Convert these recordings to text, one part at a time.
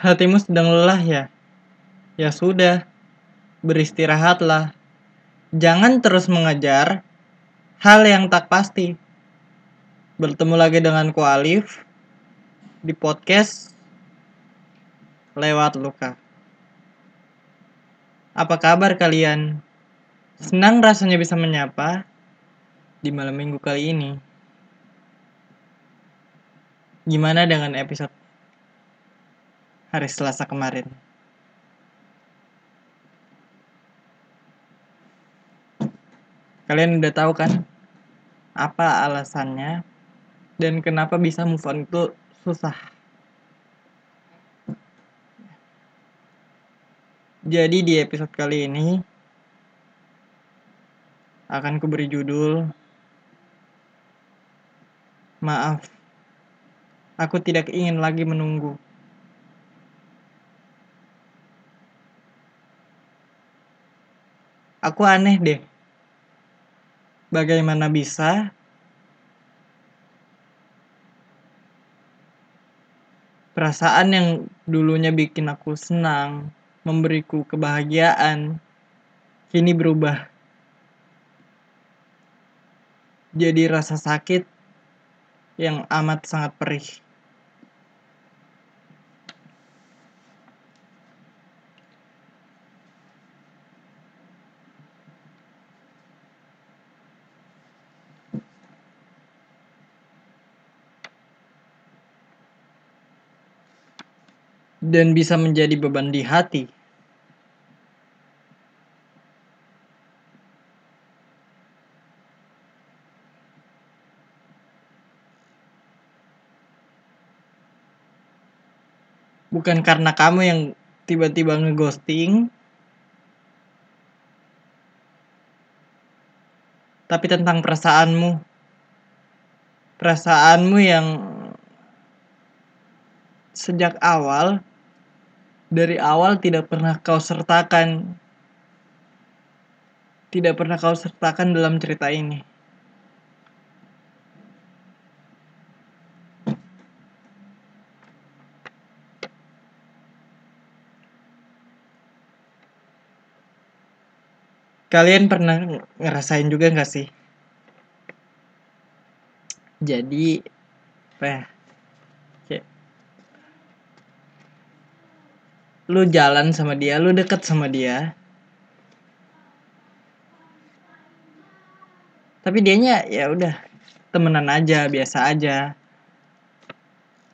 Hatimu sedang lelah ya? Ya sudah, beristirahatlah. Jangan terus mengejar hal yang tak pasti. Bertemu lagi dengan Ku Alif di podcast Lewat Luka. Apa kabar kalian? Senang rasanya bisa menyapa di malam minggu kali ini. Gimana dengan episode hari Selasa kemarin? Kalian udah tahu kan apa alasannya dan kenapa bisa move on itu susah. Jadi di episode kali ini akan kuberi judul Maaf, aku tidak ingin lagi menunggu. Aku aneh deh. Bagaimana bisa perasaan yang dulunya bikin aku senang, memberiku kebahagiaan, kini berubah. Jadi rasa sakit yang amat sangat perih. Dan bisa menjadi beban di hati. Bukan karena kamu yang tiba-tiba ngeghosting, tapi tentang perasaanmu. Perasaanmu yang sejak awal dari awal tidak pernah kau sertakan tidak pernah kau sertakan dalam cerita ini. Kalian pernah ngerasain juga gak sih? Jadi, apa ya? Lu jalan sama dia, lu deket sama dia. Tapi dianya ya udah temenan aja, biasa aja.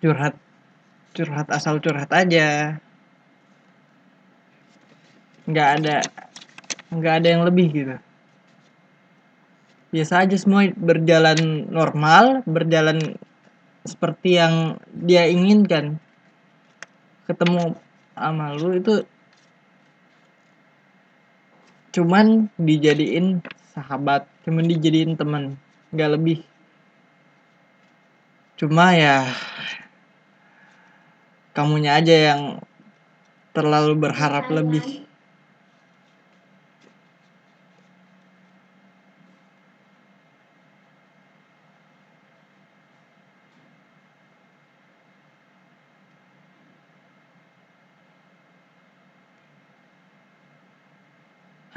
Curhat curhat asal curhat aja. Nggak ada nggak ada yang lebih gitu biasa aja semua berjalan normal berjalan seperti yang dia inginkan ketemu sama lu itu cuman dijadiin sahabat cuman dijadiin teman nggak lebih. Cuma ya kamunya aja yang terlalu berharap lebih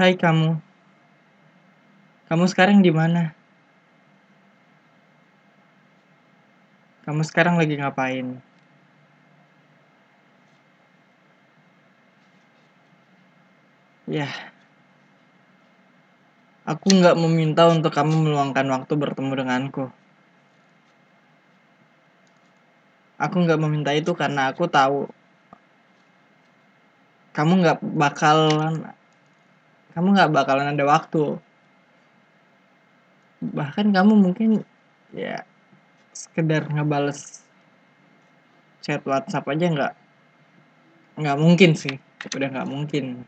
Hai kamu. Kamu sekarang di mana? Kamu sekarang lagi ngapain? Ya. Aku nggak meminta untuk kamu meluangkan waktu bertemu denganku. Aku nggak meminta itu karena aku tahu kamu nggak bakalan kamu nggak bakalan ada waktu. Bahkan kamu mungkin ya sekedar ngebales chat WhatsApp aja nggak nggak mungkin sih. Udah nggak mungkin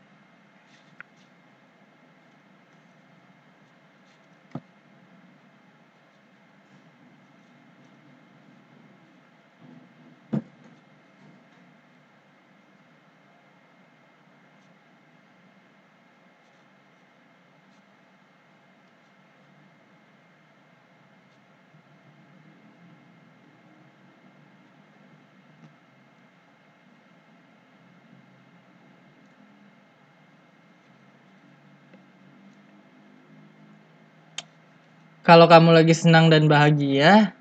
Kalau kamu lagi senang dan bahagia,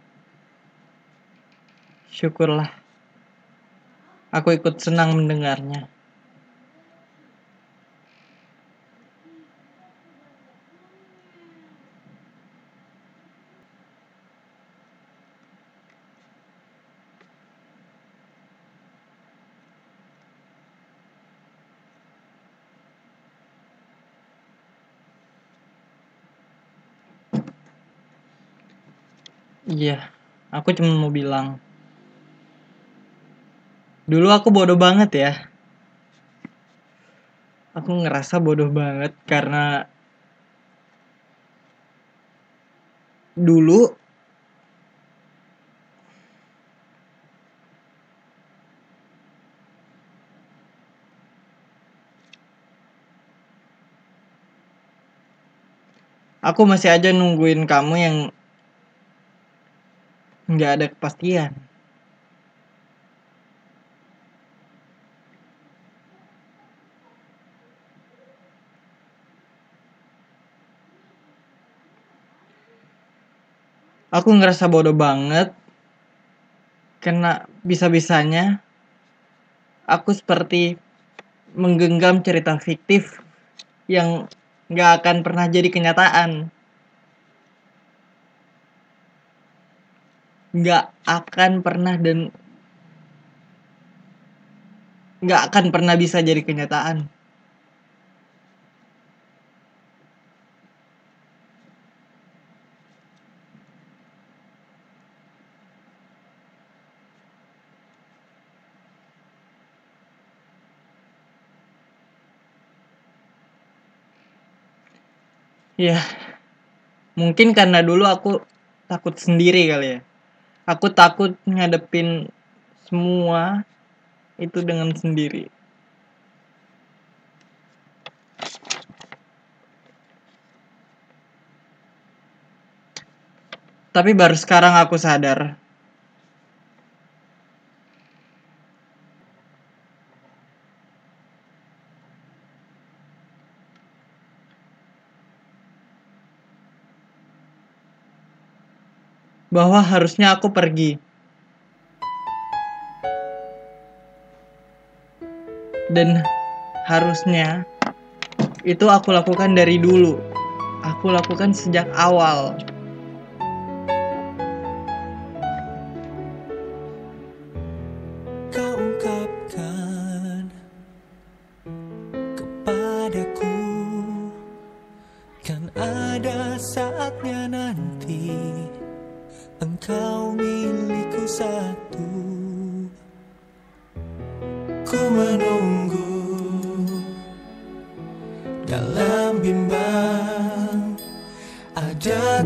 syukurlah. Aku ikut senang mendengarnya. Iya, aku cuma mau bilang. Dulu aku bodoh banget ya. Aku ngerasa bodoh banget karena dulu aku masih aja nungguin kamu yang nggak ada kepastian. Aku ngerasa bodoh banget karena bisa-bisanya aku seperti menggenggam cerita fiktif yang nggak akan pernah jadi kenyataan. Nggak akan pernah dan nggak akan pernah bisa jadi kenyataan. Ya, mungkin karena dulu aku takut sendiri kali ya aku takut ngadepin semua itu dengan sendiri. Tapi baru sekarang aku sadar bahwa harusnya aku pergi. Dan harusnya itu aku lakukan dari dulu. Aku lakukan sejak awal.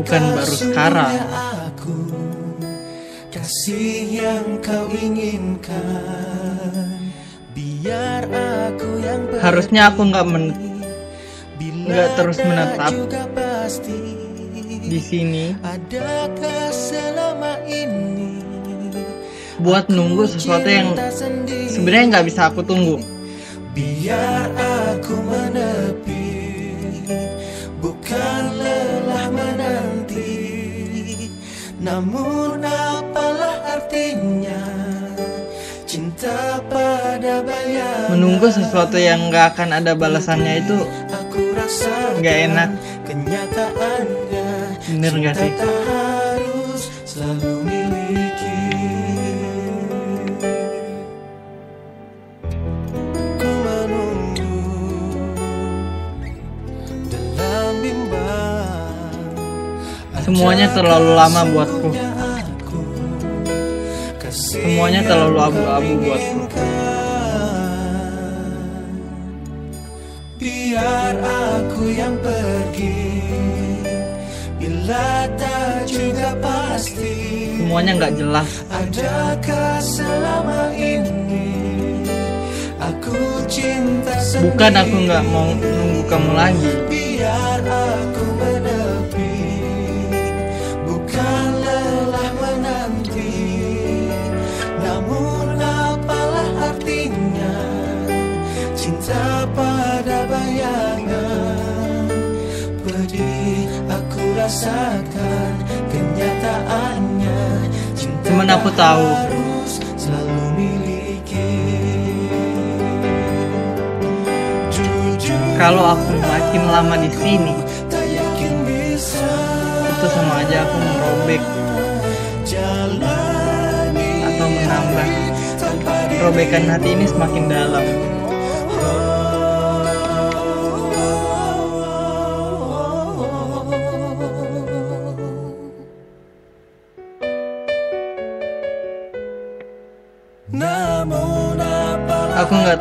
Bukan baru sekarang. aku. Kasih yang kau inginkan. Biar aku yang pergi Harusnya aku nggak men nggak terus menetap di sini. buat nunggu sesuatu yang sebenarnya nggak bisa aku tunggu. Biar aku menepi, Namun apalah artinya cinta pada bayang. Menunggu sesuatu yang nggak akan ada balasannya itu nggak enak. Kenyataannya Bener gak sih? harus selalu Semuanya terlalu lama buatku. Semuanya terlalu abu-abu buatku. Biar aku yang pergi. Bila tak juga pasti. Semuanya nggak jelas. Adakah selama ini Aku cinta sendiri Bukan aku nggak mau nunggu kamu lagi. Biar aku rasakan kenyataannya. Cinta Cuman aku tahu. harus selalu miliki. Jujur Kalau aku makin lama di sini, tak yakin bisa. itu sama aja aku merobek. Jalani atau menambah. robekan hati ini semakin dalam.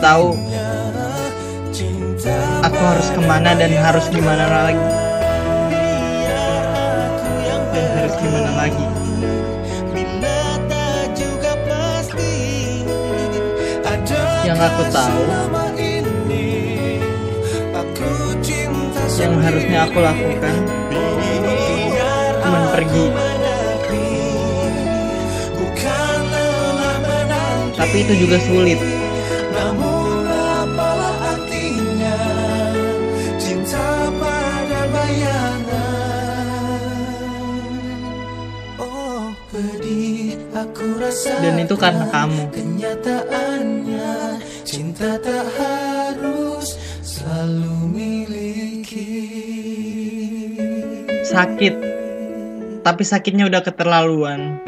Tahu aku harus ke mana dan harus gimana lagi dan harus gimana lagi. Yang aku tahu, yang harusnya aku lakukan cuman pergi. Tapi itu juga sulit. Dan itu karena kamu. Kenyataannya cinta tak harus selalu miliki Sakit. Tapi sakitnya udah keterlaluan.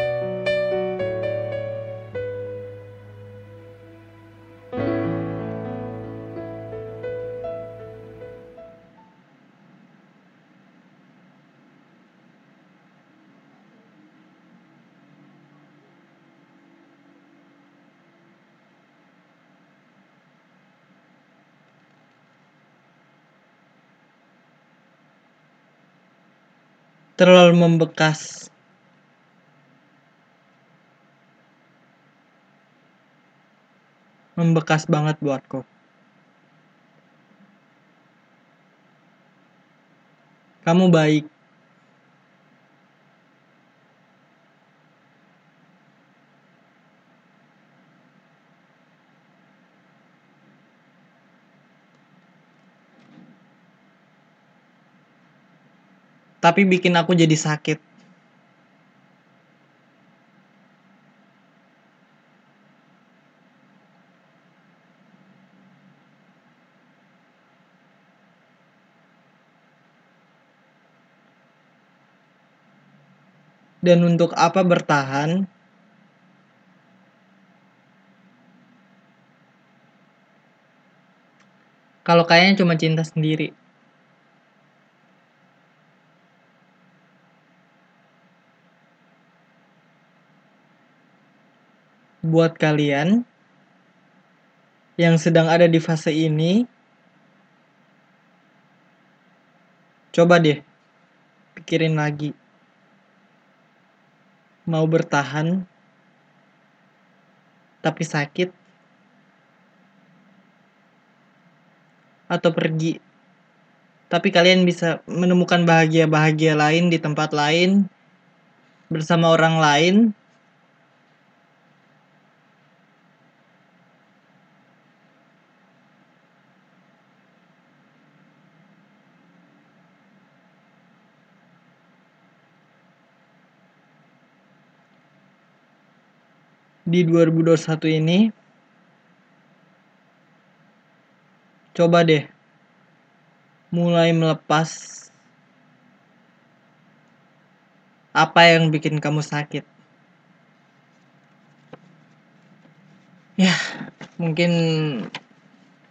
Terlalu membekas. Membekas banget buatku. Kamu baik. Tapi bikin aku jadi sakit. Dan untuk apa bertahan? Kalau kayaknya cuma cinta sendiri. Buat kalian yang sedang ada di fase ini, coba deh pikirin lagi. Mau bertahan tapi sakit atau pergi. Tapi kalian bisa menemukan bahagia-bahagia lain di tempat lain bersama orang lain di 2021 ini coba deh mulai melepas apa yang bikin kamu sakit. Ya, mungkin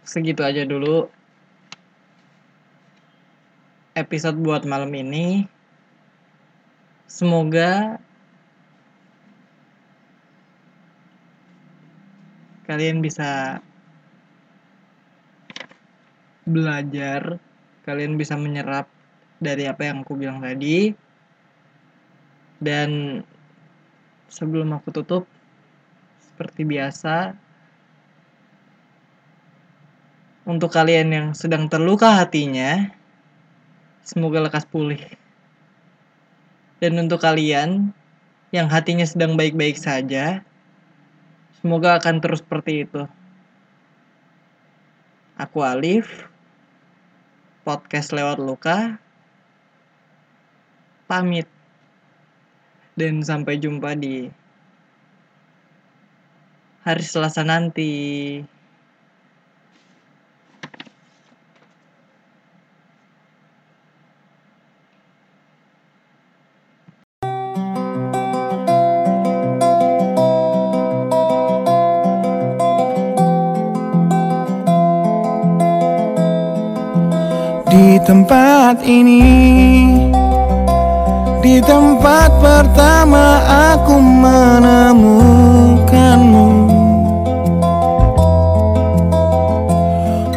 segitu aja dulu episode buat malam ini. Semoga kalian bisa belajar, kalian bisa menyerap dari apa yang aku bilang tadi. Dan sebelum aku tutup, seperti biasa, untuk kalian yang sedang terluka hatinya, semoga lekas pulih. Dan untuk kalian yang hatinya sedang baik-baik saja, Semoga akan terus seperti itu. Aku Alif, podcast lewat luka, pamit, dan sampai jumpa di hari Selasa nanti. Di tempat ini. Di tempat pertama aku menemukanmu.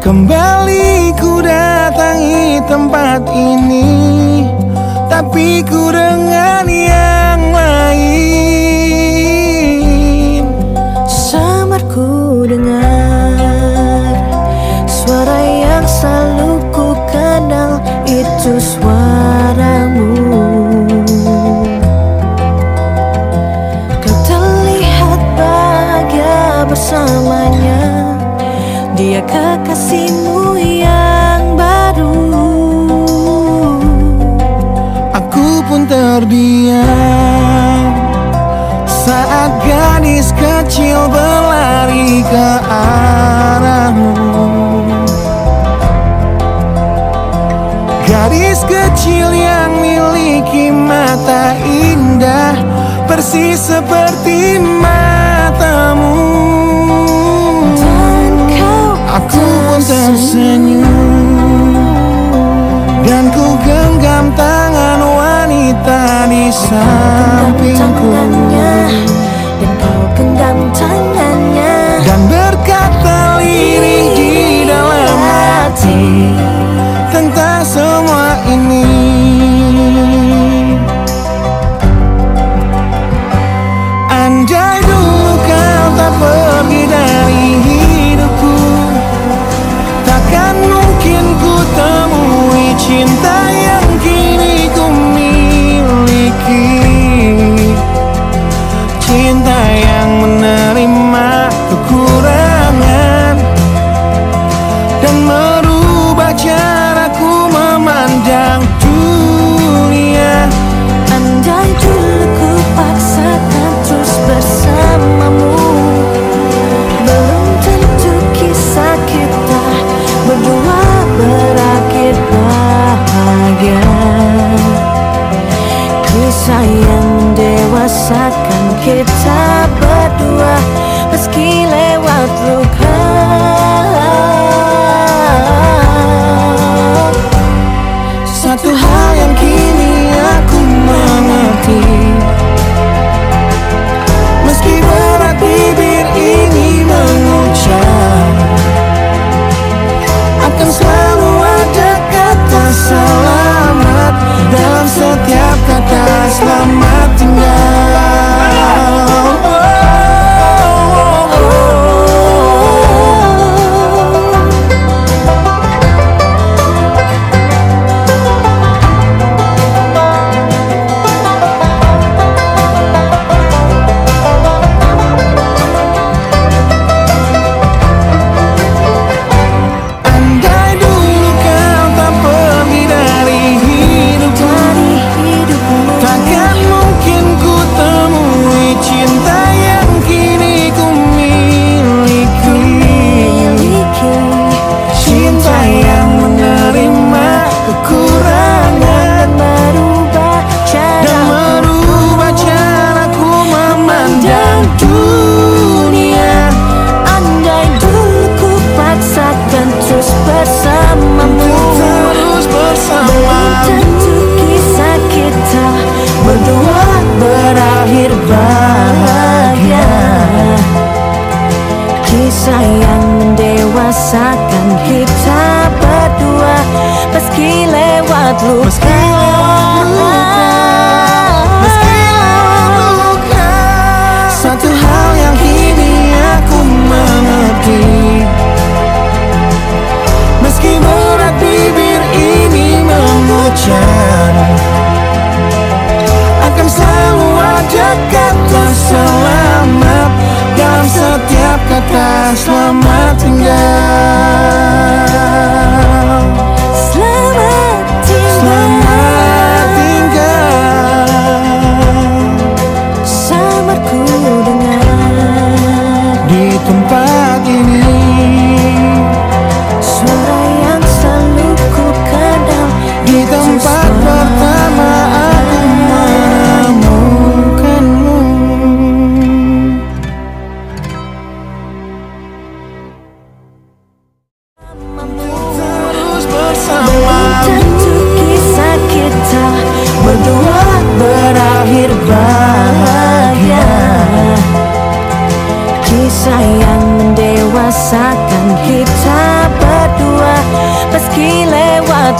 Kembali ku datangi tempat ini. Tapi ku dengan ia kekasihmu yang baru. Aku pun terdiam Saat gadis kecil berlari ke arahmu. Gadis kecil yang miliki mata indah Persis seperti mata pun tersenyum. Dan ku genggam tangan wanita di sampingku. Dan kau genggam tangannya. Dan berkata lirih di dalam hati.